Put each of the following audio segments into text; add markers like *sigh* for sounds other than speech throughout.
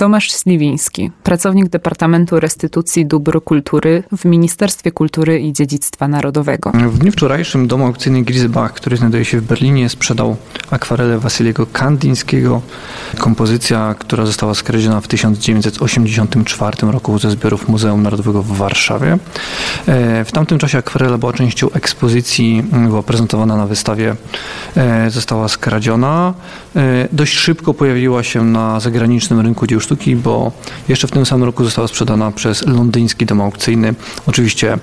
Tomasz Sliwiński, pracownik Departamentu Restytucji Dóbr Kultury w Ministerstwie Kultury i Dziedzictwa Narodowego. W dniu wczorajszym dom aukcyjny Grisbach, który znajduje się w Berlinie, sprzedał akwarelę Wasyliego Kandińskiego. Kompozycja, która została skradziona w 1984 roku ze zbiorów Muzeum Narodowego w Warszawie. E, w tamtym czasie akwarela była częścią ekspozycji, była prezentowana na wystawie, e, została skradziona. E, dość szybko pojawiła się na zagranicznym rynku dzieł sztuki, bo jeszcze w tym samym roku została sprzedana przez londyński dom aukcyjny. Oczywiście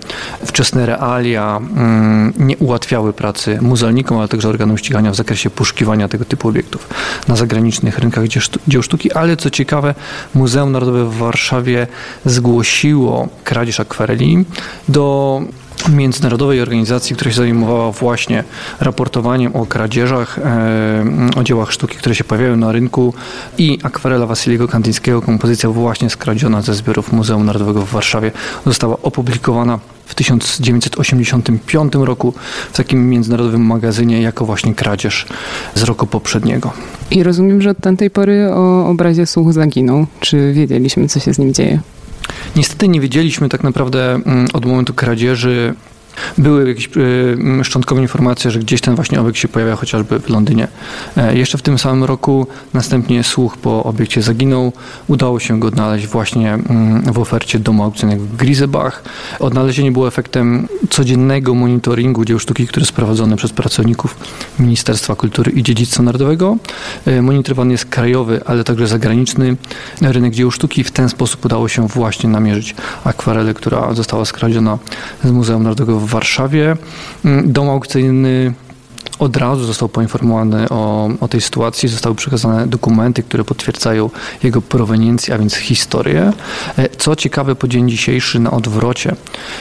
wczesne realia mm, nie ułatwiały pracy muzealnikom, ale także organom ścigania w zakresie poszukiwania tego typu obiektów na zagranicznych rynkach dzieł sztuki, ale co ciekawe, Muzeum Narodowe w Warszawie zgłosiło kradzież akwareli do międzynarodowej organizacji, która się zajmowała właśnie raportowaniem o kradzieżach, e, o dziełach sztuki, które się pojawiają na rynku i akwarela Wasyliego Kandyńskiego, kompozycja właśnie skradziona ze zbiorów Muzeum Narodowego w Warszawie, została opublikowana w 1985 roku w takim międzynarodowym magazynie jako właśnie kradzież z roku poprzedniego. I rozumiem, że od tamtej pory o obrazie słuch zaginął. Czy wiedzieliśmy, co się z nim dzieje? Niestety nie wiedzieliśmy tak naprawdę mm, od momentu kradzieży były jakieś y, szczątkowe informacje, że gdzieś ten właśnie obiekt się pojawia chociażby w Londynie. E, jeszcze w tym samym roku następnie słuch po obiekcie zaginął. Udało się go odnaleźć właśnie mm, w ofercie domu aukcyjnego w Grisebach. Odnalezienie było efektem codziennego monitoringu dzieł sztuki, który jest prowadzony przez pracowników Ministerstwa Kultury i Dziedzictwa Narodowego. E, monitorowany jest krajowy, ale także zagraniczny rynek dzieł sztuki. W ten sposób udało się właśnie namierzyć akwarelę, która została skradziona z Muzeum Narodowego w Warszawie. Mm, dom aukcyjny od razu został poinformowany o, o tej sytuacji, zostały przekazane dokumenty, które potwierdzają jego proweniencję, a więc historię. E, co ciekawe, po dzień dzisiejszy na odwrocie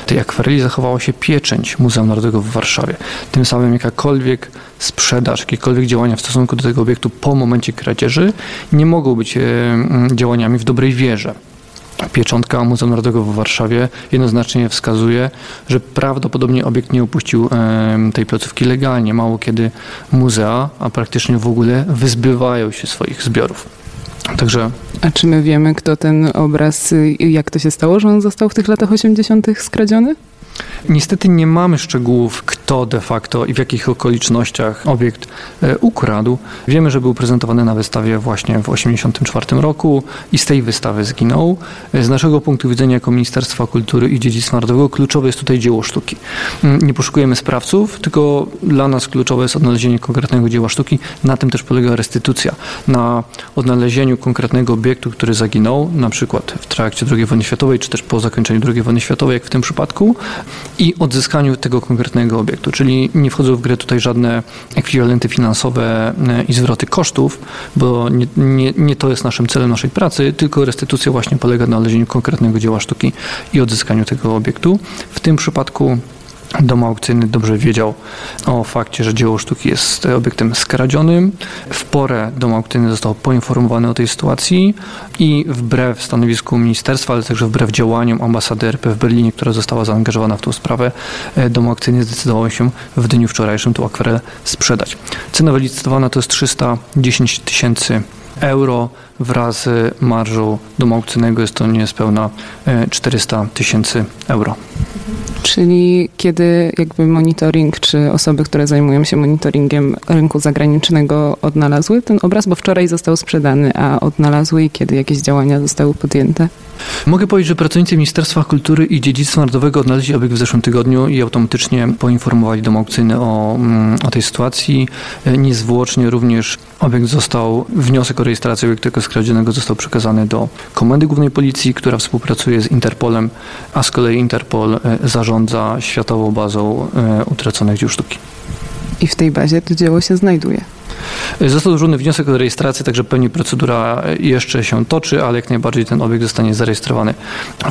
tej akwareli zachowała się pieczęć Muzeum Narodowego w Warszawie. Tym samym jakakolwiek sprzedaż, jakiekolwiek działania w stosunku do tego obiektu po momencie kradzieży nie mogą być e, działaniami w dobrej wierze. Pieczątka Muzeum Narodowego w Warszawie jednoznacznie wskazuje, że prawdopodobnie obiekt nie upuścił tej placówki legalnie. Mało kiedy muzea, a praktycznie w ogóle wyzbywają się swoich zbiorów. Także... A czy my wiemy, kto ten obraz, jak to się stało, że on został w tych latach 80. skradziony? Niestety nie mamy szczegółów, kto de facto i w jakich okolicznościach obiekt e, ukradł. Wiemy, że był prezentowany na wystawie właśnie w 1984 roku i z tej wystawy zginął. E, z naszego punktu widzenia jako Ministerstwa Kultury i Dziedzictwa Narodowego kluczowe jest tutaj dzieło sztuki. Mm, nie poszukujemy sprawców, tylko dla nas kluczowe jest odnalezienie konkretnego dzieła sztuki. Na tym też polega restytucja. Na odnalezieniu konkretnego obiektu, który zaginął, na przykład w trakcie II wojny światowej, czy też po zakończeniu II wojny światowej, jak w tym przypadku, i odzyskaniu tego konkretnego obiektu. Czyli nie wchodzą w grę tutaj żadne ekwiwalenty finansowe e, i zwroty kosztów, bo nie, nie, nie to jest naszym celem naszej pracy, tylko restytucja właśnie polega na odnalezieniu konkretnego dzieła sztuki i odzyskaniu tego obiektu. W tym przypadku Dom aukcyjny dobrze wiedział o fakcie, że dzieło sztuki jest obiektem skradzionym. W porę dom aukcyjny został poinformowany o tej sytuacji i wbrew stanowisku ministerstwa, ale także wbrew działaniom ambasady RP w Berlinie, która została zaangażowana w tą sprawę, e, dom aukcyjny zdecydował się w dniu wczorajszym tą akwarelę sprzedać. Cena wylicytowana to jest 310 tysięcy euro wraz z marżą domu aukcyjnego jest to niespełna 400 tysięcy euro. Czyli kiedy jakby monitoring, czy osoby, które zajmują się monitoringiem rynku zagranicznego odnalazły ten obraz, bo wczoraj został sprzedany, a odnalazły i kiedy jakieś działania zostały podjęte? Mogę powiedzieć, że pracownicy Ministerstwa Kultury i Dziedzictwa Narodowego odnaleźli obiekt w zeszłym tygodniu i automatycznie poinformowali dom aukcyjny o, mm, o tej sytuacji. Niezwłocznie również obiekt został, wniosek o rejestrację obiektu skradzionego został przekazany do Komendy Głównej Policji, która współpracuje z Interpolem, a z kolei Interpol e, zarządza światową bazą e, utraconych dzieł sztuki. I w tej bazie to dzieło się znajduje. Został złożony wniosek o rejestrację, także pewnie procedura jeszcze się toczy, ale jak najbardziej ten obiekt zostanie zarejestrowany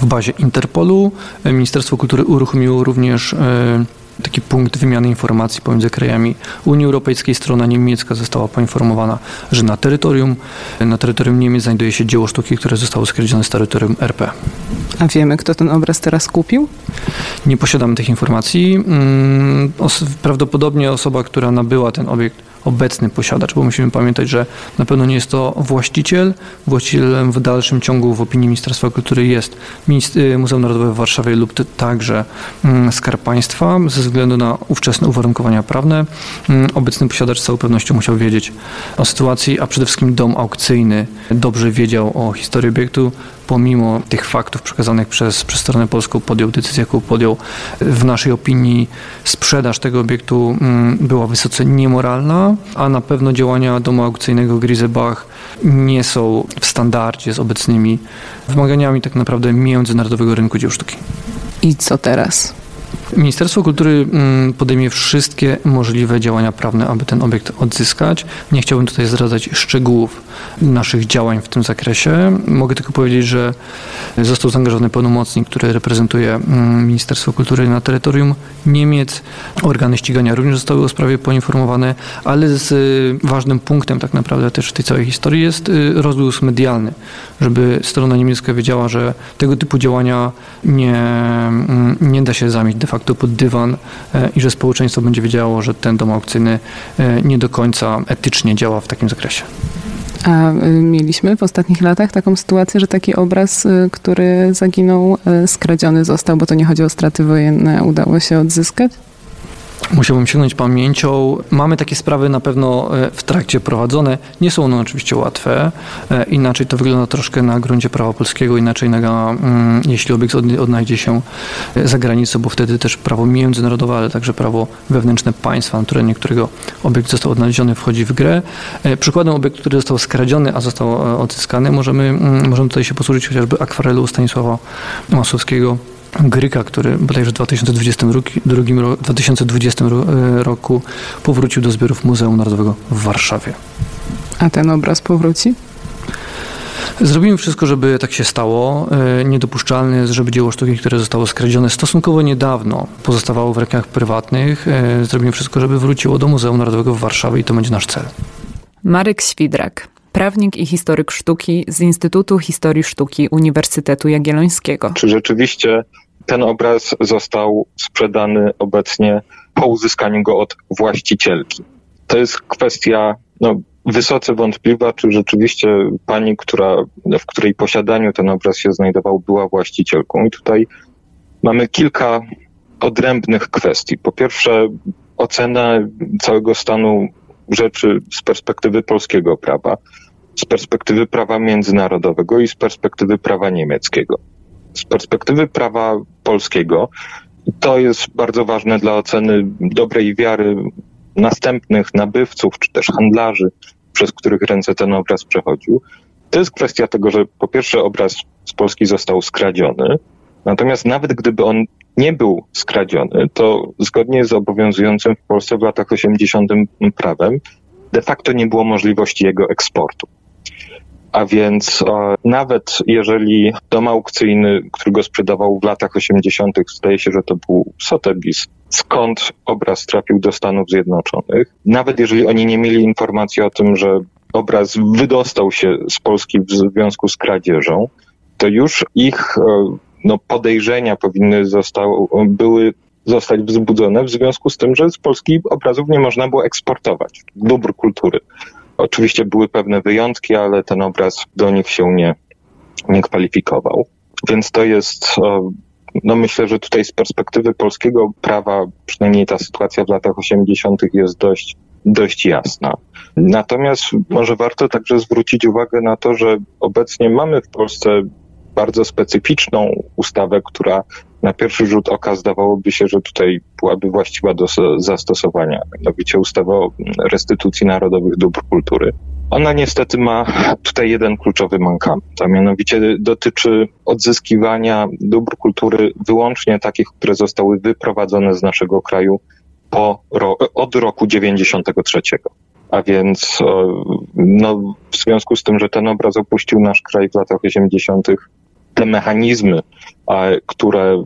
w bazie Interpolu. Ministerstwo Kultury uruchomiło również e, taki punkt wymiany informacji pomiędzy krajami Unii Europejskiej. Strona niemiecka została poinformowana, że na terytorium, na terytorium Niemiec znajduje się dzieło sztuki, które zostało skradzione z terytorium RP. A wiemy, kto ten obraz teraz kupił? Nie posiadamy tych informacji. Mm, prawdopodobnie osoba, która nabyła ten obiekt, obecny posiadacz, bo musimy pamiętać, że na pewno nie jest to właściciel. Właścicielem w dalszym ciągu w opinii Ministerstwa Kultury jest y, Muzeum Narodowe w Warszawie lub także mm, Skarb Państwa ze względu na ówczesne uwarunkowania prawne. Mm, obecny posiadacz z całą pewnością musiał wiedzieć o sytuacji, a przede wszystkim dom aukcyjny dobrze wiedział o historii obiektu, pomimo tych faktów przekazanych przez, przez stronę polską podjął decyzję, jaką podjął. W naszej opinii sprzedaż tego obiektu mm, była wysoce niemoralna, a na pewno działania domu aukcyjnego Grisebach nie są w standardzie z obecnymi wymaganiami tak naprawdę międzynarodowego rynku dzieł sztuki. I co teraz? Ministerstwo Kultury mm, podejmie wszystkie możliwe działania prawne, aby ten obiekt odzyskać. Nie chciałbym tutaj zdradzać szczegółów naszych działań w tym zakresie. Mogę tylko powiedzieć, że został zaangażowany pełnomocnik, który reprezentuje mm, Ministerstwo Kultury na terytorium Niemiec. Organy ścigania również zostały o sprawie poinformowane, ale z y, ważnym punktem tak naprawdę też w tej całej historii jest y, rozgłos medialny, żeby strona niemiecka wiedziała, że tego typu działania nie, mm, nie da się zamieć de facto pod dywan e, i że społeczeństwo będzie wiedziało, że ten dom aukcyjny e, nie do końca etycznie działa w takim zakresie. A y, mieliśmy w ostatnich latach taką sytuację, że taki obraz, który zaginął, skradziony został, bo to nie chodzi o straty wojenne, udało się odzyskać? Musiałbym sięgnąć pamięcią. Mamy takie sprawy na pewno e, w trakcie prowadzone. Nie są one oczywiście łatwe. E, inaczej to wygląda troszkę na gruncie prawa polskiego, inaczej na, mm, jeśli obiekt odnajdzie się e, za granicą, bo wtedy też prawo międzynarodowe, ale także prawo wewnętrzne państwa, na terenie którego obiekt został odnaleziony, wchodzi w grę. Przykładem obiektu, który został skradziony, a został odzyskany, możemy, mm, możemy tutaj się posłużyć chociażby akwarelu Stanisława Masłowskiego, Gryka, który bodajże w 2022, 2020 roku powrócił do zbiorów Muzeum Narodowego w Warszawie. A ten obraz powróci? Zrobimy wszystko, żeby tak się stało. E, niedopuszczalne jest, żeby dzieło sztuki, które zostało skradzione stosunkowo niedawno, pozostawało w rękach prywatnych. E, zrobimy wszystko, żeby wróciło do Muzeum Narodowego w Warszawie i to będzie nasz cel. Marek Świdrak, prawnik i historyk sztuki z Instytutu Historii Sztuki Uniwersytetu Jagiellońskiego. Czy rzeczywiście ten obraz został sprzedany obecnie po uzyskaniu go od właścicielki. To jest kwestia no, wysoce wątpliwa, czy rzeczywiście pani, która, w której posiadaniu ten obraz się znajdował, była właścicielką. I tutaj mamy kilka odrębnych kwestii. Po pierwsze, ocena całego stanu rzeczy z perspektywy polskiego prawa, z perspektywy prawa międzynarodowego i z perspektywy prawa niemieckiego z perspektywy prawa polskiego, to jest bardzo ważne dla oceny dobrej wiary następnych nabywców czy też handlarzy, przez których ręce ten obraz przechodził. To jest kwestia tego, że po pierwsze obraz z Polski został skradziony, natomiast nawet gdyby on nie był skradziony, to zgodnie z obowiązującym w Polsce w latach 80. prawem de facto nie było możliwości jego eksportu. A więc e, nawet jeżeli dom aukcyjny, który go sprzedawał w latach 80., zdaje się, że to był Sotheby's, skąd obraz trafił do Stanów Zjednoczonych, nawet jeżeli oni nie mieli informacji o tym, że obraz wydostał się z Polski w związku z kradzieżą, to już ich e, no, podejrzenia powinny został, były zostać wzbudzone w związku z tym, że z Polski obrazów nie można było eksportować dóbr kultury. Oczywiście były pewne wyjątki, ale ten obraz do nich się nie, nie kwalifikował. Więc to jest, no myślę, że tutaj z perspektywy polskiego prawa, przynajmniej ta sytuacja w latach 80. jest dość, dość jasna. Natomiast może warto także zwrócić uwagę na to, że obecnie mamy w Polsce bardzo specyficzną ustawę, która na pierwszy rzut oka zdawałoby się, że tutaj byłaby właściwa do zastosowania, mianowicie ustawa o restytucji narodowych dóbr kultury. Ona niestety ma tutaj jeden kluczowy mankament, a mianowicie dotyczy odzyskiwania dóbr kultury wyłącznie takich, które zostały wyprowadzone z naszego kraju po, od roku 93. A więc no, w związku z tym, że ten obraz opuścił nasz kraj w latach 80., te mechanizmy, które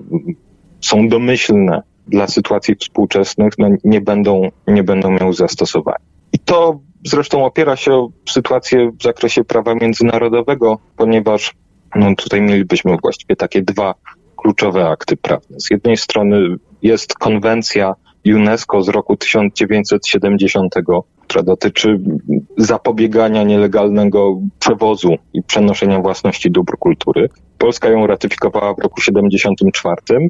są domyślne dla sytuacji współczesnych no, nie, będą, nie będą miały zastosowania. I to zresztą opiera się o sytuację w zakresie prawa międzynarodowego, ponieważ no, tutaj mielibyśmy właściwie takie dwa kluczowe akty prawne. Z jednej strony jest konwencja UNESCO z roku 1970, która dotyczy zapobiegania nielegalnego przewozu i przenoszenia własności dóbr kultury. Polska ją ratyfikowała w roku 1974,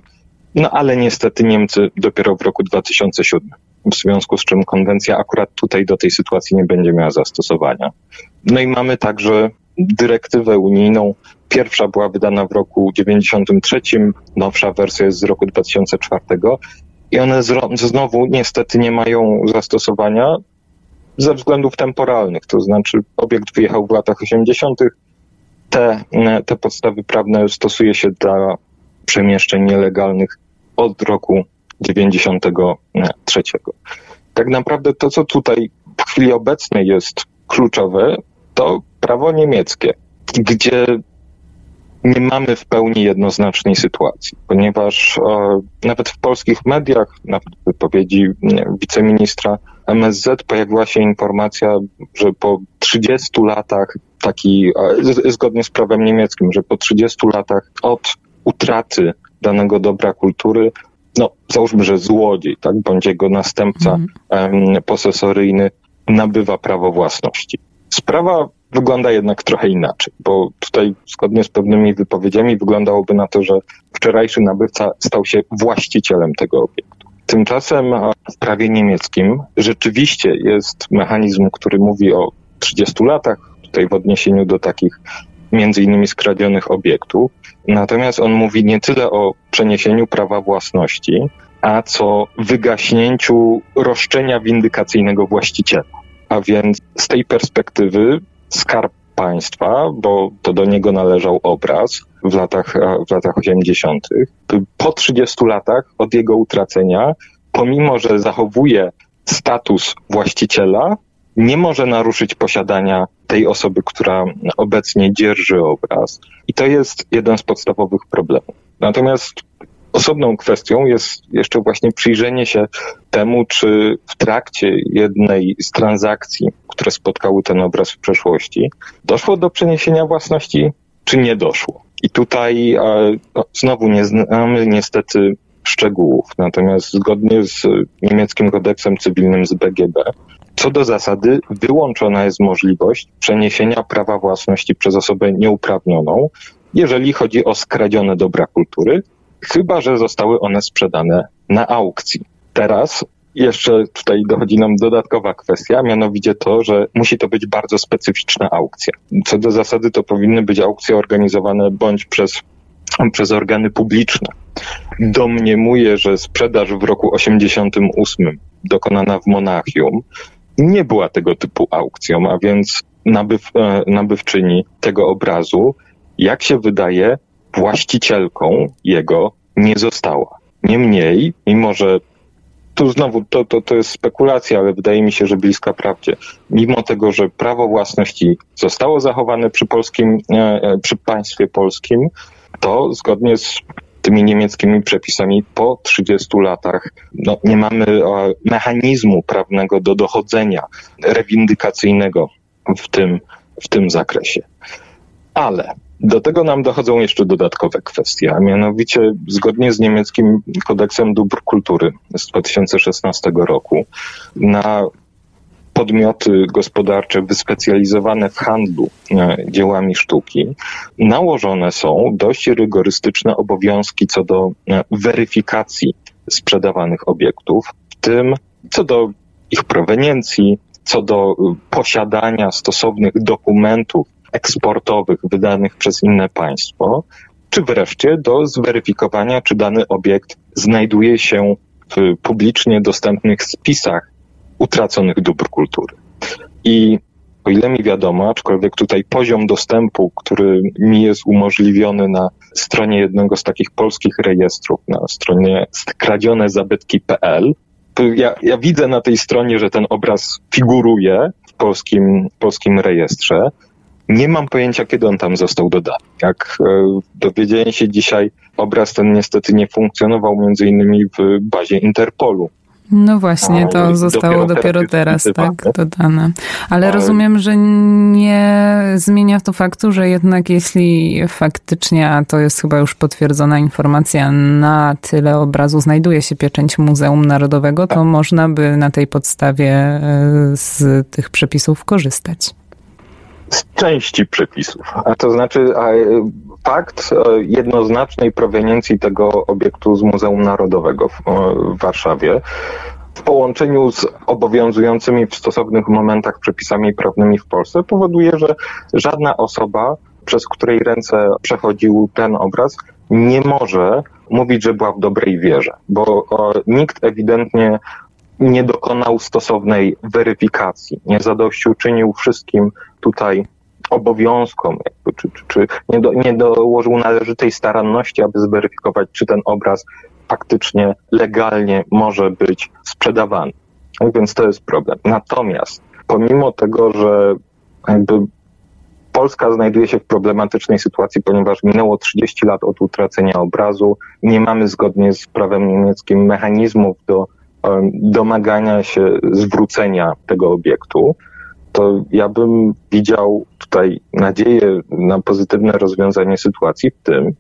no ale niestety Niemcy dopiero w roku 2007. W związku z czym konwencja akurat tutaj do tej sytuacji nie będzie miała zastosowania. No i mamy także dyrektywę unijną. Pierwsza była wydana w roku 93, nowsza wersja jest z roku 2004 i one znowu niestety nie mają zastosowania ze względów temporalnych, to znaczy obiekt wyjechał w latach 80. Te, te podstawy prawne stosuje się dla przemieszczeń nielegalnych od roku 93. Tak naprawdę to, co tutaj w chwili obecnej jest kluczowe, to prawo niemieckie, gdzie nie mamy w pełni jednoznacznej sytuacji, ponieważ e, nawet w polskich mediach, nawet w wypowiedzi wiceministra MSZ pojawiła się informacja, że po 30 latach taki, e, zgodnie z prawem niemieckim, że po 30 latach od utraty danego dobra kultury, no załóżmy, że złodziej, tak, bądź jego następca mm. posesoryjny nabywa prawo własności. Sprawa wygląda jednak trochę inaczej, bo tutaj zgodnie z pewnymi wypowiedziami wyglądałoby na to, że wczorajszy nabywca stał się właścicielem tego obiektu. Tymczasem w prawie niemieckim rzeczywiście jest mechanizm, który mówi o 30 latach, tutaj w odniesieniu do takich między innymi skradzionych obiektów. Natomiast on mówi nie tyle o przeniesieniu prawa własności, a co wygaśnięciu roszczenia windykacyjnego właściciela. A więc z tej perspektywy skarb państwa, bo to do niego należał obraz w latach, w latach 80. Po 30 latach od jego utracenia, pomimo że zachowuje status właściciela, nie może naruszyć posiadania tej osoby, która obecnie dzierży obraz. I to jest jeden z podstawowych problemów. Natomiast Osobną kwestią jest jeszcze właśnie przyjrzenie się temu, czy w trakcie jednej z transakcji, które spotkały ten obraz w przeszłości, doszło do przeniesienia własności, czy nie doszło. I tutaj no, znowu nie znamy niestety szczegółów, natomiast zgodnie z niemieckim kodeksem cywilnym z BGB, co do zasady wyłączona jest możliwość przeniesienia prawa własności przez osobę nieuprawnioną, jeżeli chodzi o skradzione dobra kultury, chyba że zostały one sprzedane na aukcji. Teraz jeszcze tutaj dochodzi nam dodatkowa kwestia, mianowicie to, że musi to być bardzo specyficzna aukcja. Co do zasady to powinny być aukcje organizowane bądź przez, przez organy publiczne. Domniemuję, że sprzedaż w roku 88 dokonana w Monachium nie była tego typu aukcją, a więc nabyw, e, nabywczyni tego obrazu, jak się wydaje, właścicielką jego nie została. Niemniej, mimo że tu znowu to, to, to jest spekulacja, ale wydaje mi się, że bliska prawdzie. Mimo tego, że prawo własności zostało zachowane przy polskim, e, e, przy państwie polskim, to zgodnie z tymi niemieckimi przepisami po 30 latach no, nie mamy e, mechanizmu prawnego do dochodzenia rewindykacyjnego w tym, w tym zakresie. Ale do tego nam dochodzą jeszcze dodatkowe kwestie, a mianowicie zgodnie z niemieckim kodeksem dóbr kultury z 2016 roku na podmioty gospodarcze wyspecjalizowane w handlu e, dziełami sztuki nałożone są dość rygorystyczne obowiązki co do e, weryfikacji sprzedawanych obiektów, w tym co do ich proweniencji, co do e, posiadania stosownych dokumentów eksportowych wydanych przez inne państwo, czy wreszcie do zweryfikowania, czy dany obiekt znajduje się w publicznie dostępnych spisach utraconych dóbr kultury. I o ile mi wiadomo, aczkolwiek tutaj poziom dostępu, który mi jest umożliwiony na stronie jednego z takich polskich rejestrów, na stronie kradzionezabytki.pl, to ja, ja widzę na tej stronie, że ten obraz figuruje w polskim, polskim rejestrze, nie mam pojęcia, kiedy on tam został dodany. Jak e, dowiedziałem się dzisiaj obraz ten niestety nie funkcjonował między innymi w bazie Interpolu. No właśnie, to zostało dopiero, dopiero teraz, tak, dodane. Ale rozumiem, że nie zmienia to faktu, że jednak jeśli faktycznie, a to jest chyba już potwierdzona informacja, na tyle obrazu znajduje się pieczęć Muzeum Narodowego, to tak. można by na tej podstawie e, z tych przepisów korzystać. Z części przepisów. A to znaczy, a e, fakt e, jednoznacznej proweniencji tego obiektu z Muzeum Narodowego w, w Warszawie w połączeniu z obowiązującymi w stosownych momentach przepisami prawnymi w Polsce powoduje, że żadna osoba, przez której ręce przechodził ten obraz, nie może mówić, że była w dobrej wierze, bo nikt ewidentnie nie dokonał stosownej weryfikacji, nie zadośćuczynił wszystkim tutaj obowiązkom, jakby, czy, czy, czy nie, do, nie dołożył należytej staranności, aby zweryfikować, czy ten obraz faktycznie legalnie może być sprzedawany. Więc to jest problem. Natomiast pomimo tego, że jakby Polska znajduje się w problematycznej sytuacji, ponieważ minęło 30 lat od utracenia obrazu, nie mamy zgodnie z prawem niemieckim mechanizmów do domagania się zwrócenia tego obiektu, to ja bym widział tutaj nadzieję na pozytywne rozwiązanie sytuacji w tym,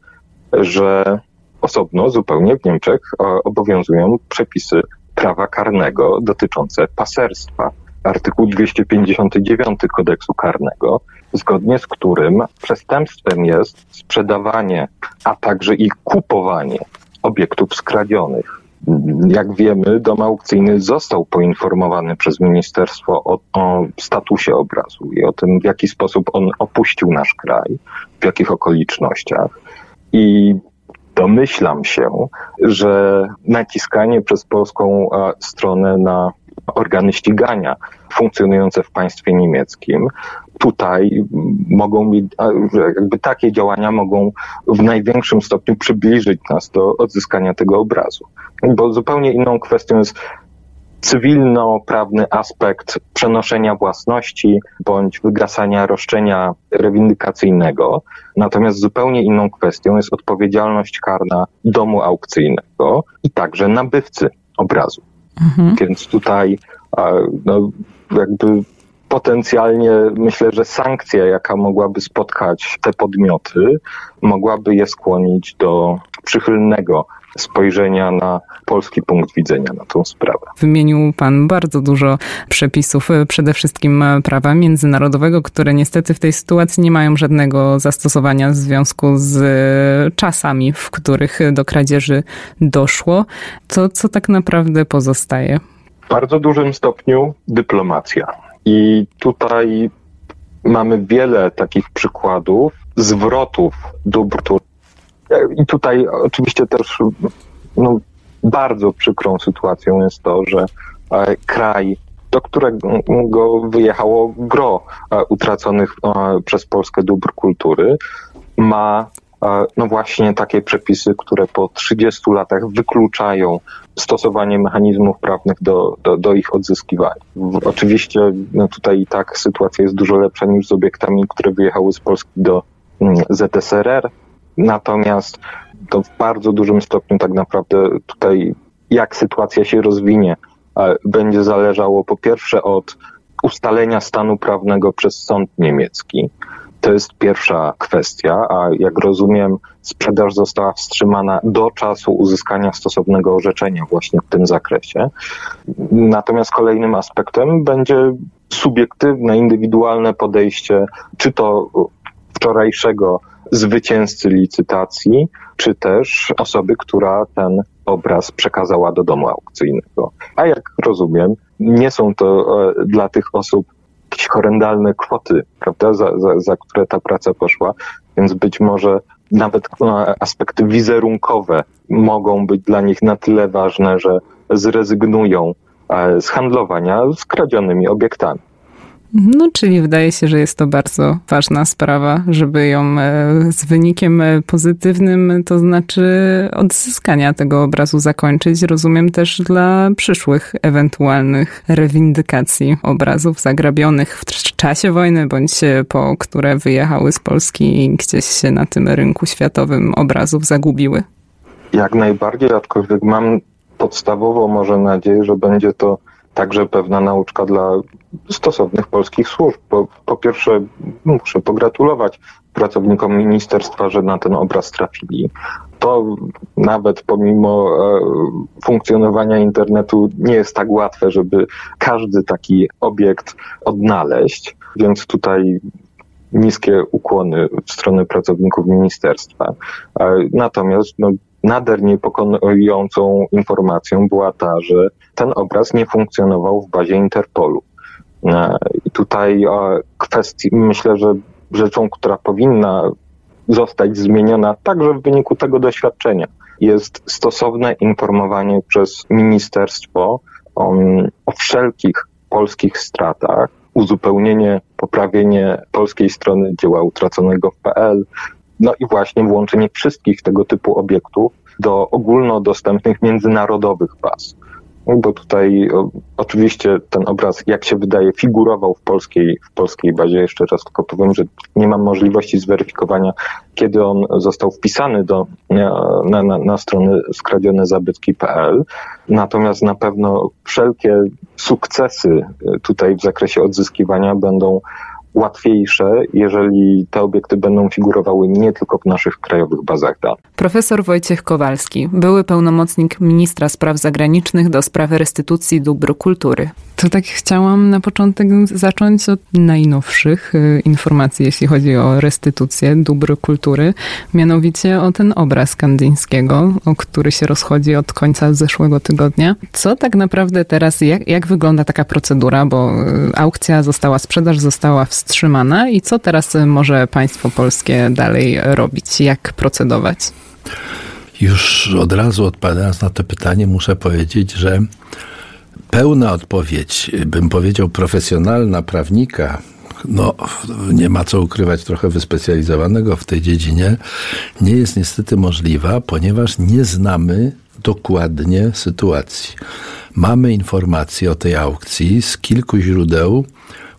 że osobno zupełnie w Niemczech obowiązują przepisy prawa karnego dotyczące paserstwa. Artykuł 259 kodeksu karnego, zgodnie z którym przestępstwem jest sprzedawanie, a także i kupowanie obiektów skradzionych jak wiemy, dom aukcyjny został poinformowany przez ministerstwo o, o, statusie obrazu i o tym, w jaki sposób on opuścił nasz kraj, w jakich okolicznościach. I domyślam się, że naciskanie przez polską stronę na organy ścigania funkcjonujące w państwie niemieckim tutaj mogą jakby takie działania mogą w największym stopniu przybliżyć nas do odzyskania tego obrazu. Bo zupełnie inną kwestią jest cywilno-prawny aspekt przenoszenia własności bądź wygasania roszczenia rewindykacyjnego. Natomiast zupełnie inną kwestią jest odpowiedzialność karna domu aukcyjnego i także nabywcy obrazu. Mhm. Więc tutaj no, jakby potencjalnie myślę, że sankcja, jaka mogłaby spotkać te podmioty, mogłaby je skłonić do przychylnego spojrzenia na polski punkt widzenia na tą sprawę. Wymienił Pan bardzo dużo przepisów, przede wszystkim prawa międzynarodowego, które niestety w tej sytuacji nie mają żadnego zastosowania w związku z czasami, w których do kradzieży doszło. To co tak naprawdę pozostaje? W bardzo dużym stopniu dyplomacja. I tutaj mamy wiele takich przykładów zwrotów dóbr. I tutaj oczywiście też no, bardzo przykrą sytuacją jest to, że e, kraj, do którego wyjechało gro e, utraconych e, przez Polskę dóbr kultury, ma no właśnie takie przepisy, które po 30 latach wykluczają stosowanie mechanizmów prawnych do, do, do ich odzyskiwania. Oczywiście no tutaj i tak sytuacja jest dużo lepsza niż z obiektami, które wyjechały z Polski do mm, ZSRR, natomiast to w bardzo dużym stopniu tak naprawdę tutaj jak sytuacja się rozwinie, będzie zależało po pierwsze od ustalenia stanu prawnego przez sąd niemiecki, to jest pierwsza kwestia, a jak rozumiem, sprzedaż została wstrzymana do czasu uzyskania stosownego orzeczenia właśnie w tym zakresie. Natomiast kolejnym aspektem będzie subiektywne, indywidualne podejście, czy to wczorajszego zwycięzcy licytacji, czy też osoby, która ten obraz przekazała do domu aukcyjnego. A jak rozumiem, nie są to e, dla tych osób jakieś horrendalne kwoty, prawda, za, za, za które ta praca poszła, więc być może nawet no, aspekty wizerunkowe mogą być dla nich na tyle ważne, że zrezygnują e, z handlowania z kradzionymi obiektami. No, czyli wydaje się, że jest to bardzo ważna sprawa, żeby ją e, z wynikiem e, pozytywnym, to znaczy odzyskania tego obrazu zakończyć. Rozumiem też dla przyszłych ewentualnych rewindykacji obrazów zagrabionych w czasie wojny, bądź po, które wyjechały z Polski i gdzieś się na tym rynku światowym obrazów zagubiły. Jak najbardziej, aczkolwiek mam podstawową może nadzieję, że będzie to także pewna nauczka dla stosownych polskich służb. Bo po pierwsze muszę pogratulować pracownikom ministerstwa, że na ten obraz trafili. To nawet pomimo e, funkcjonowania internetu nie jest tak łatwe, żeby każdy taki obiekt odnaleźć, więc tutaj niskie ukłony w stronę pracowników ministerstwa. E, natomiast no, nader niepokojącą informacją była ta, że ten obraz nie funkcjonował w bazie Interpolu. E, I tutaj kwestii, myślę, że rzeczą, która powinna zostać zmieniona także w wyniku tego doświadczenia, jest stosowne informowanie przez ministerstwo o, o wszelkich polskich stratach, uzupełnienie, poprawienie polskiej strony dzieła utraconego w PL, no i właśnie włączenie wszystkich tego typu obiektów do ogólnodostępnych międzynarodowych baz. Bo tutaj o, oczywiście ten obraz, jak się wydaje, figurował w polskiej, w polskiej bazie. Jeszcze raz tylko powiem, że nie mam możliwości zweryfikowania, kiedy on został wpisany do, na, na, na strony skradzionezabytki.pl. Natomiast na pewno wszelkie sukcesy tutaj w zakresie odzyskiwania będą łatwiejsze, jeżeli te obiekty będą figurowały nie tylko w naszych krajowych bazach danych. Profesor Wojciech Kowalski, były pełnomocnik ministra spraw zagranicznych do spraw restytucji dóbr kultury. To tak chciałam na początek zacząć od najnowszych y, informacji, jeśli chodzi o restytucję dóbr kultury, mianowicie o ten obraz Kandyńskiego, o który się rozchodzi od końca zeszłego tygodnia. Co tak naprawdę teraz, jak, jak wygląda taka procedura, bo y, aukcja została, sprzedaż została wstrzymana i co teraz może państwo polskie dalej robić, jak procedować? Już od razu odpowiadając na to pytanie, muszę powiedzieć, że pełna odpowiedź, bym powiedział profesjonalna prawnika, no, nie ma co ukrywać trochę wyspecjalizowanego w tej dziedzinie, nie jest niestety możliwa, ponieważ nie znamy dokładnie sytuacji. Mamy informacje o tej aukcji z kilku źródeł,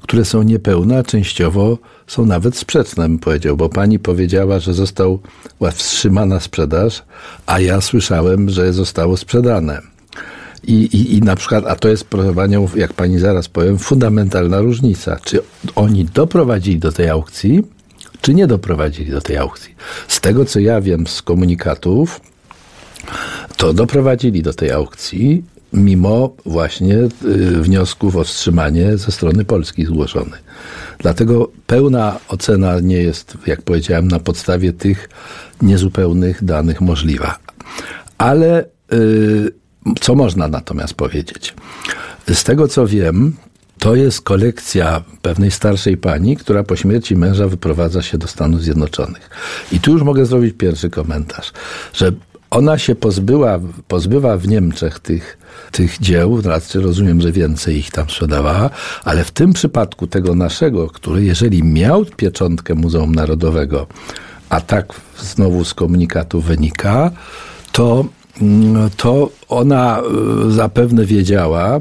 które są niepełne, a częściowo są nawet sprzeczne, bym powiedział, bo pani powiedziała, że została wstrzymana sprzedaż, a ja słyszałem, że zostało sprzedane. I, i, I na przykład, a to jest, proszę panią, jak pani zaraz powiem, fundamentalna różnica. Czy oni doprowadzili do tej aukcji, czy nie doprowadzili do tej aukcji? Z tego, co ja wiem z komunikatów, to doprowadzili do tej aukcji, mimo właśnie y, wniosków o wstrzymanie ze strony Polski zgłoszonych. Dlatego pełna ocena nie jest, jak powiedziałem, na podstawie tych niezupełnych danych możliwa. Ale y, co można natomiast powiedzieć? Z tego co wiem, to jest kolekcja pewnej starszej pani, która po śmierci męża wyprowadza się do Stanów Zjednoczonych. I tu już mogę zrobić pierwszy komentarz, że ona się pozbyła, pozbywa w Niemczech tych, tych dzieł, raczej rozumiem, że więcej ich tam sprzedawała, ale w tym przypadku tego naszego, który jeżeli miał pieczątkę Muzeum Narodowego, a tak znowu z komunikatu wynika, to Mm, to ona e, zapewne wiedziała,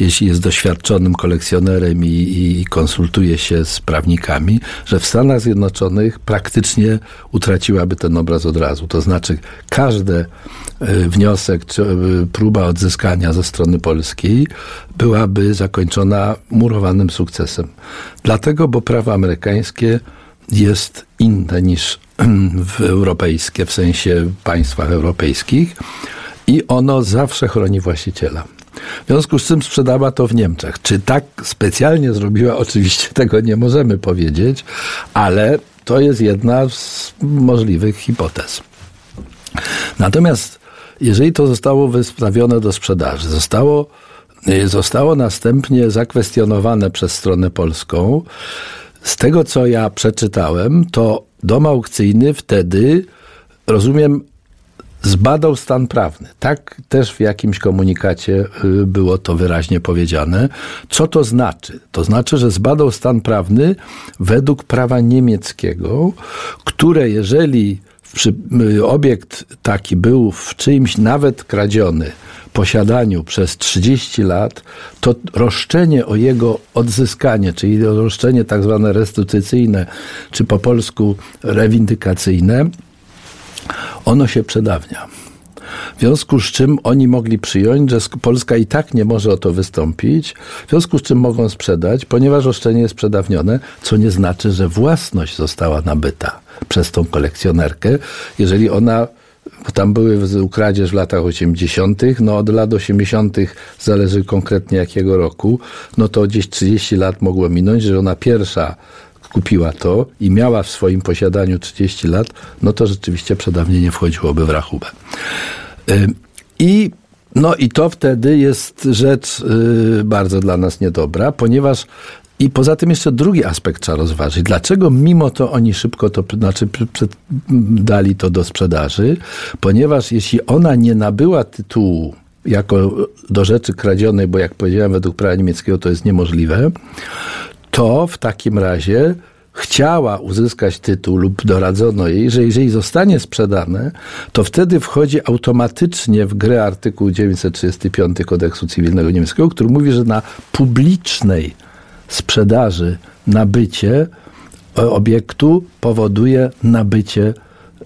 jeśli jest doświadczonym kolekcjonerem i, i, konsultuje się z prawnikami, że w Stanach Zjednoczonych praktycznie utraciłaby ten obraz od razu. To znaczy, każdy e, wniosek czy e, próba odzyskania ze strony polskiej byłaby zakończona murowanym sukcesem. Dlatego, bo prawo amerykańskie jest inne niż w europejskie, w sensie państwach europejskich i ono zawsze chroni właściciela. W związku z tym sprzedała to w Niemczech. Czy tak specjalnie zrobiła? *laughs* Oczywiście tego nie możemy powiedzieć, ale to jest jedna z możliwych hipotez. Natomiast jeżeli to zostało wystawione do sprzedaży, zostało, zostało następnie zakwestionowane przez stronę polską, z tego co ja przeczytałem, to dom aukcyjny wtedy, rozumiem, zbadał stan prawny. Tak też w jakimś komunikacie y, było to wyraźnie powiedziane. Co to znaczy? To znaczy, że zbadał stan prawny według prawa niemieckiego, które jeżeli y, obiekt taki był w czyimś nawet kradziony, posiadaniu przez 30 lat, to roszczenie o jego odzyskanie, czyli roszczenie tak zwane restytucyjne, czy po polsku rewindykacyjne, ono się przedawnia. W związku z czym oni mogli przyjąć, że Polska i tak nie może o to wystąpić, w związku z czym mogą sprzedać, ponieważ roszczenie jest przedawnione, co nie znaczy, że własność została nabyta przez tą kolekcjonerkę, jeżeli ona bo tam były ukradzież w latach 80., no od lat 80., zależy konkretnie jakiego roku, no to gdzieś 30 lat mogło minąć, że ona pierwsza kupiła to i miała w swoim posiadaniu 30 lat, no to rzeczywiście przedawnienie wchodziłoby w rachubę. I no i to wtedy jest rzecz y, bardzo dla nas niedobra, ponieważ i poza tym jeszcze drugi aspekt trzeba rozważyć. Dlaczego mimo to oni szybko to, znaczy dali to do sprzedaży? Ponieważ jeśli ona nie nabyła tytułu jako do rzeczy kradzionej, bo jak powiedziałem, według prawa niemieckiego to jest niemożliwe, to w takim razie chciała uzyskać tytuł lub doradzono jej, że jeżeli zostanie sprzedane, to wtedy wchodzi automatycznie w grę artykuł 935 kodeksu cywilnego niemieckiego, który mówi, że na publicznej sprzedaży nabycie e, obiektu powoduje nabycie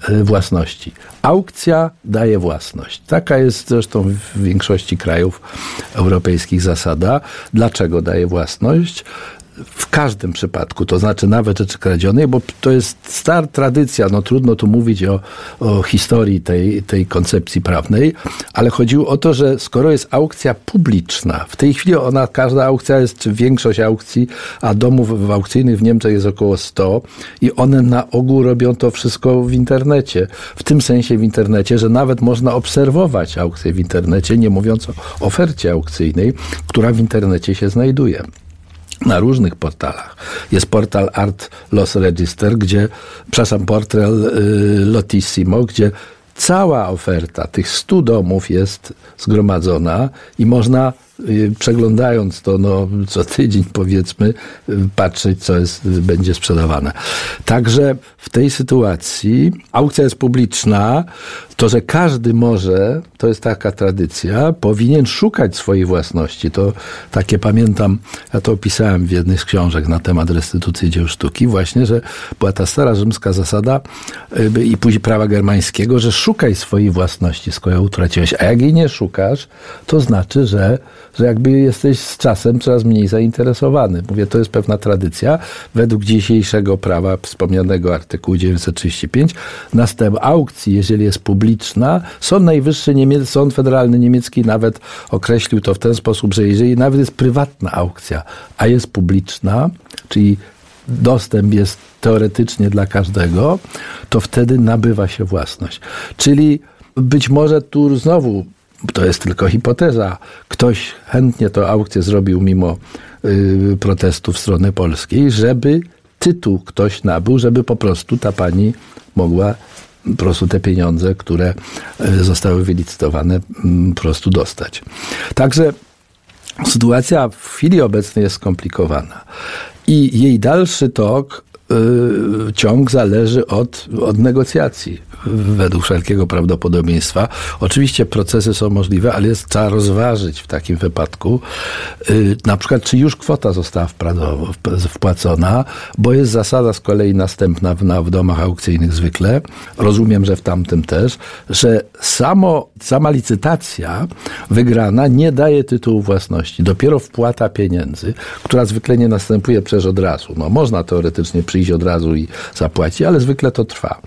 e, własności. Aukcja daje własność. Taka jest zresztą w większości krajów europejskich zasada. Dlaczego daje własność? W każdym przypadku, to znaczy nawet rzeczy kradzionej, bo to jest stara tradycja, no trudno tu mówić o, o historii tej, tej koncepcji prawnej, ale chodziło o to, że skoro jest aukcja publiczna, w tej chwili ona, każda aukcja jest, czy większość aukcji, a domów aukcyjnych w Niemczech jest około 100 i one na ogół robią to wszystko w internecie. W tym sensie w internecie, że nawet można obserwować aukcję w internecie, nie mówiąc o ofercie aukcyjnej, która w internecie się znajduje na różnych portalach. Jest portal Art Loss Register, gdzie, przepraszam, portal y, Lotissimo, gdzie cała oferta tych 100 domów jest zgromadzona i można przeglądając to no, co tydzień powiedzmy, y, patrzeć co jest, będzie sprzedawane. Także w tej sytuacji aukcja jest publiczna, to, że każdy może, to jest taka tradycja, powinien szukać swojej własności. To takie pamiętam, ja to opisałem w jednej z książek na temat restytucji dzieł sztuki, właśnie, że była ta stara rzymska zasada y, i później prawa germańskiego, że szukaj swojej własności, skoro ją utraciłeś. A jak jej nie szukasz, to znaczy, że, że jakby jesteś z czasem coraz mniej zainteresowany. Mówię, to jest pewna tradycja. Według dzisiejszego prawa wspomnianego artykułu 935 następ aukcji, jeżeli jest publiczna. Sąd Najwyższy, Niemiec, Sąd Federalny Niemiecki nawet określił to w ten sposób, że jeżeli nawet jest prywatna aukcja, a jest publiczna, czyli dostęp jest teoretycznie dla każdego, to wtedy nabywa się własność. Czyli być może tu znowu to jest tylko hipoteza. Ktoś chętnie to aukcję zrobił mimo y, protestów strony polskiej, żeby tytuł ktoś nabył, żeby po prostu ta pani mogła po prostu te pieniądze, które e, zostały wylicytowane, po prostu dostać. Także sytuacja w chwili obecnej jest skomplikowana i jej dalszy tok, y, ciąg zależy od, od negocjacji według wszelkiego prawdopodobieństwa. Oczywiście procesy są możliwe, ale jest, trzeba rozważyć w takim wypadku, yy, na przykład, czy już kwota została wpłacona, bo jest zasada z kolei następna w, na, w domach aukcyjnych zwykle, rozumiem, że w tamtym też, że samo, sama licytacja wygrana nie daje tytułu własności. Dopiero wpłata pieniędzy, która zwykle nie następuje przecież od razu. No, można teoretycznie przyjść od razu i zapłacić, ale zwykle to trwa.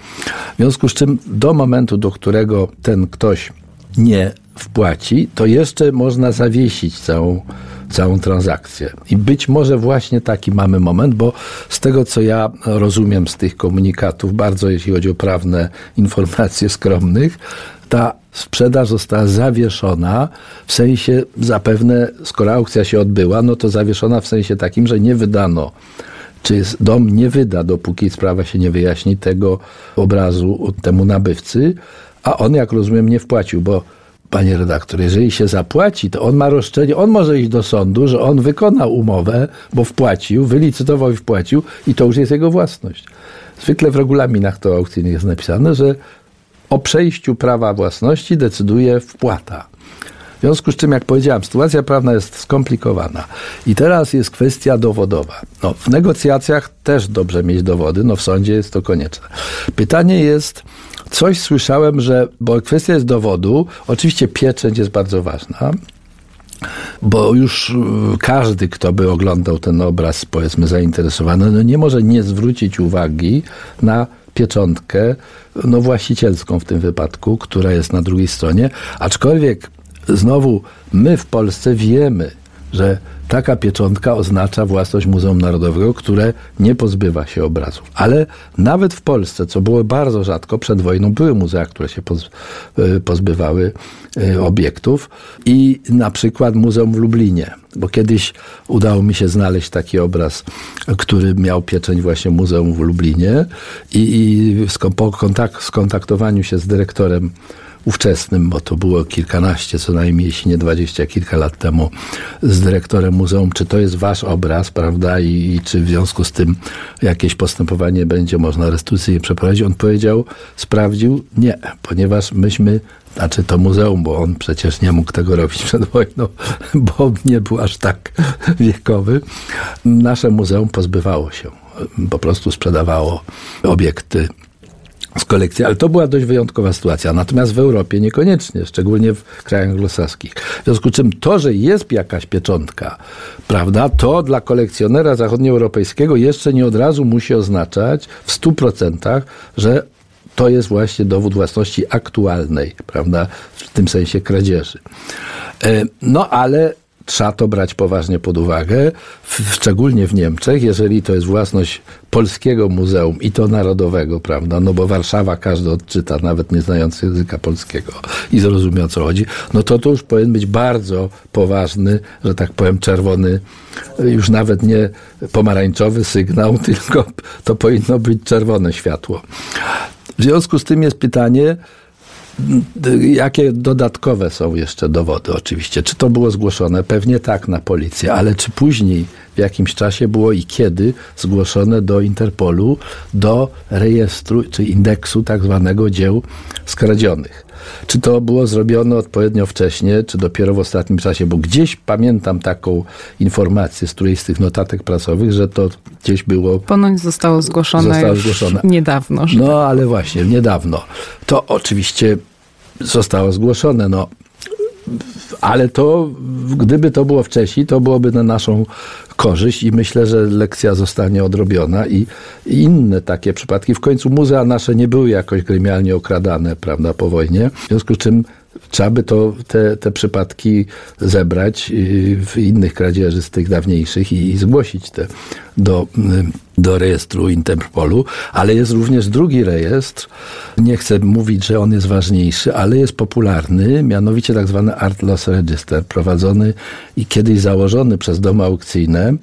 W związku z czym czym do momentu, do którego ten ktoś nie wpłaci, to jeszcze można zawiesić całą, całą transakcję. I być może właśnie taki mamy moment, bo z tego, co ja rozumiem z tych komunikatów, bardzo jeśli chodzi o prawne informacje skromnych, ta sprzedaż została zawieszona w sensie zapewne, skoro aukcja się odbyła, no to zawieszona w sensie takim, że nie wydano czy dom nie wyda, dopóki sprawa się nie wyjaśni, tego obrazu temu nabywcy, a on, jak rozumiem, nie wpłacił, bo panie redaktor, jeżeli się zapłaci, to on ma roszczenie, on może iść do sądu, że on wykonał umowę, bo wpłacił, wylicytował i wpłacił i to już jest jego własność. Zwykle w regulaminach to aukcyjnych jest napisane, że o przejściu prawa własności decyduje wpłata. Związku z czym, jak powiedziałem, sytuacja prawna jest skomplikowana. I teraz jest kwestia dowodowa. No, w negocjacjach też dobrze mieć dowody, no w sądzie jest to konieczne. Pytanie jest, coś słyszałem, że, bo kwestia jest dowodu, oczywiście pieczęć jest bardzo ważna, bo już y, każdy, kto by oglądał ten obraz, powiedzmy zainteresowany, no nie może nie zwrócić uwagi na pieczątkę, no właścicielską w tym wypadku, która jest na drugiej stronie, aczkolwiek znowu my w Polsce wiemy, że taka pieczątka oznacza własność Muzeum Narodowego, które nie pozbywa się obrazów. Ale nawet w Polsce, co było bardzo rzadko, przed wojną były muzea, które się e, pozbywały e, obiektów i na przykład Muzeum w Lublinie, bo kiedyś udało mi się znaleźć taki obraz, który miał pieczęć właśnie Muzeum w Lublinie i, i po kontakt, skontaktowaniu się z dyrektorem ówczesnym, bo to było kilkanaście, co najmniej, jeśli nie dwadzieścia kilka lat temu, z dyrektorem muzeum, czy to jest wasz obraz, prawda, I, i czy w związku z tym jakieś postępowanie będzie można restytucyjnie przeprowadzić. On powiedział, sprawdził, nie, ponieważ myśmy znaczy to muzeum, bo on przecież nie mógł tego robić *laughs* przed wojną, bo nie był aż tak wiekowy. Nasze muzeum pozbywało się, po prostu sprzedawało obiekty z kolekcji, ale to była dość wyjątkowa sytuacja. Natomiast w Europie niekoniecznie, szczególnie w krajach anglosaskich. W związku z czym to, że jest jakaś pieczątka, prawda, to dla kolekcjonera zachodnioeuropejskiego jeszcze nie od razu musi oznaczać w stu procentach, że to jest właśnie dowód własności aktualnej, prawda, w tym sensie kradzieży. E, no ale trzeba to brać poważnie pod uwagę, szczególnie w Niemczech, jeżeli to jest własność polskiego muzeum i to narodowego, prawda, no bo Warszawa każdy odczyta, nawet nie znający języka polskiego i zrozumie o co chodzi, no to to już powinien być bardzo poważny, że tak powiem czerwony, już nawet nie pomarańczowy sygnał, *laughs* tylko to powinno być czerwone światło. W związku z tym jest pytanie, Jakie dodatkowe są jeszcze dowody oczywiście? Czy to było zgłoszone? Pewnie tak na policję, ale czy później w jakimś czasie było i kiedy zgłoszone do Interpolu, do rejestru czy indeksu tak zwanego dzieł skradzionych? Czy to było zrobione odpowiednio wcześnie, czy dopiero w ostatnim czasie? Bo gdzieś pamiętam taką informację z którejś z tych notatek prasowych, że to gdzieś było. Ponoć zostało zgłoszone, zostało zgłoszone. niedawno. No tak. ale właśnie, niedawno. To oczywiście zostało zgłoszone. No, ale to, gdyby to było wcześniej, to byłoby na naszą korzyść i myślę, że lekcja zostanie odrobiona i, i inne takie przypadki. W końcu muzea nasze nie były jakoś gremialnie okradane, prawda, po wojnie. W związku z czym trzeba by to, te, te przypadki zebrać y, w innych kradzieży z tych dawniejszych i, i zgłosić te do, y, do rejestru Interpolu, ale jest również drugi rejestr. Nie chcę mówić, że on jest ważniejszy, ale jest popularny, mianowicie tak zwany Art Loss Register, prowadzony i kiedyś założony przez domy aukcyjne,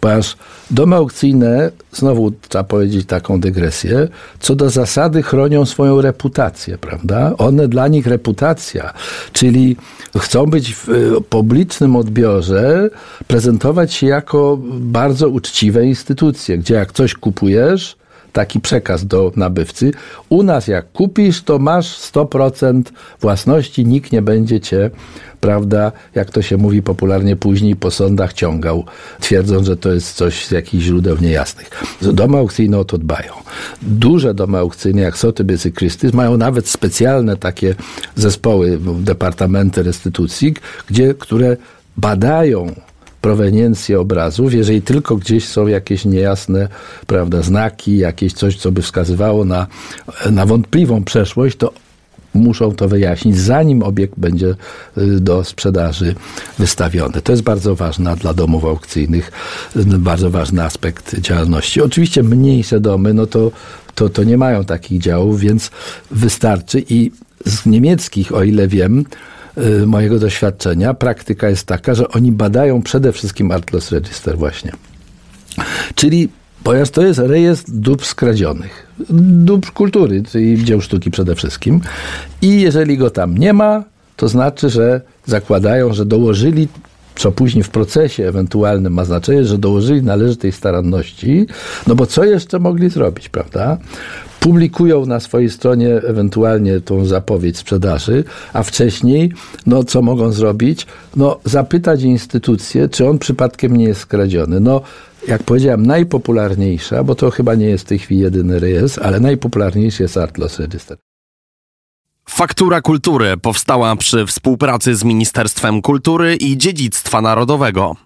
ponieważ domy aukcyjne, znowu trzeba powiedzieć taką dygresję, co do zasady chronią swoją reputację, prawda? One dla nich reputacja, czyli chcą być w publicznym odbiorze, prezentować się jako bardzo uczciwe instytucje, gdzie jak coś kupujesz, taki przekaz do nabywcy. U nas jak kupisz, to masz 100% własności, nikt nie będzie cię, prawda, jak to się mówi popularnie później, po sądach ciągał, twierdząc, że to jest coś z jakichś źródeł niejasnych. Domy aukcyjne o to dbają. Duże domy aukcyjne, jak i Christie's, mają nawet specjalne takie zespoły, departamenty restytucji, gdzie, które badają proweniencję obrazów, jeżeli tylko gdzieś są jakieś niejasne prawda, znaki, jakieś coś, co by wskazywało na, na wątpliwą przeszłość, to muszą to wyjaśnić, zanim obiekt będzie y, do sprzedaży wystawiony. To jest bardzo ważne dla domów aukcyjnych, y, bardzo ważny aspekt działalności. Oczywiście mniejsze domy, no to, to, to nie mają takich działów, więc wystarczy i z niemieckich, o ile wiem, mojego doświadczenia, praktyka jest taka, że oni badają przede wszystkim Art Loss Register właśnie. Czyli Ponieważ to jest rejestr dóbr skradzionych, dóbr kultury, czyli dzieł sztuki przede wszystkim. I jeżeli go tam nie ma, to znaczy, że zakładają, że dołożyli, co później w procesie ewentualnym ma znaczenie, że dołożyli należytej staranności, no bo co jeszcze mogli zrobić, prawda? Publikują na swojej stronie ewentualnie tą zapowiedź sprzedaży, a wcześniej, no co mogą zrobić? No zapytać instytucję, czy on przypadkiem nie jest skradziony. No jak powiedziałem, najpopularniejsza, bo to chyba nie jest w tej chwili jedyny rejestr, ale najpopularniejszy jest Art Loss Register. Faktura Kultury powstała przy współpracy z Ministerstwem Kultury i Dziedzictwa Narodowego.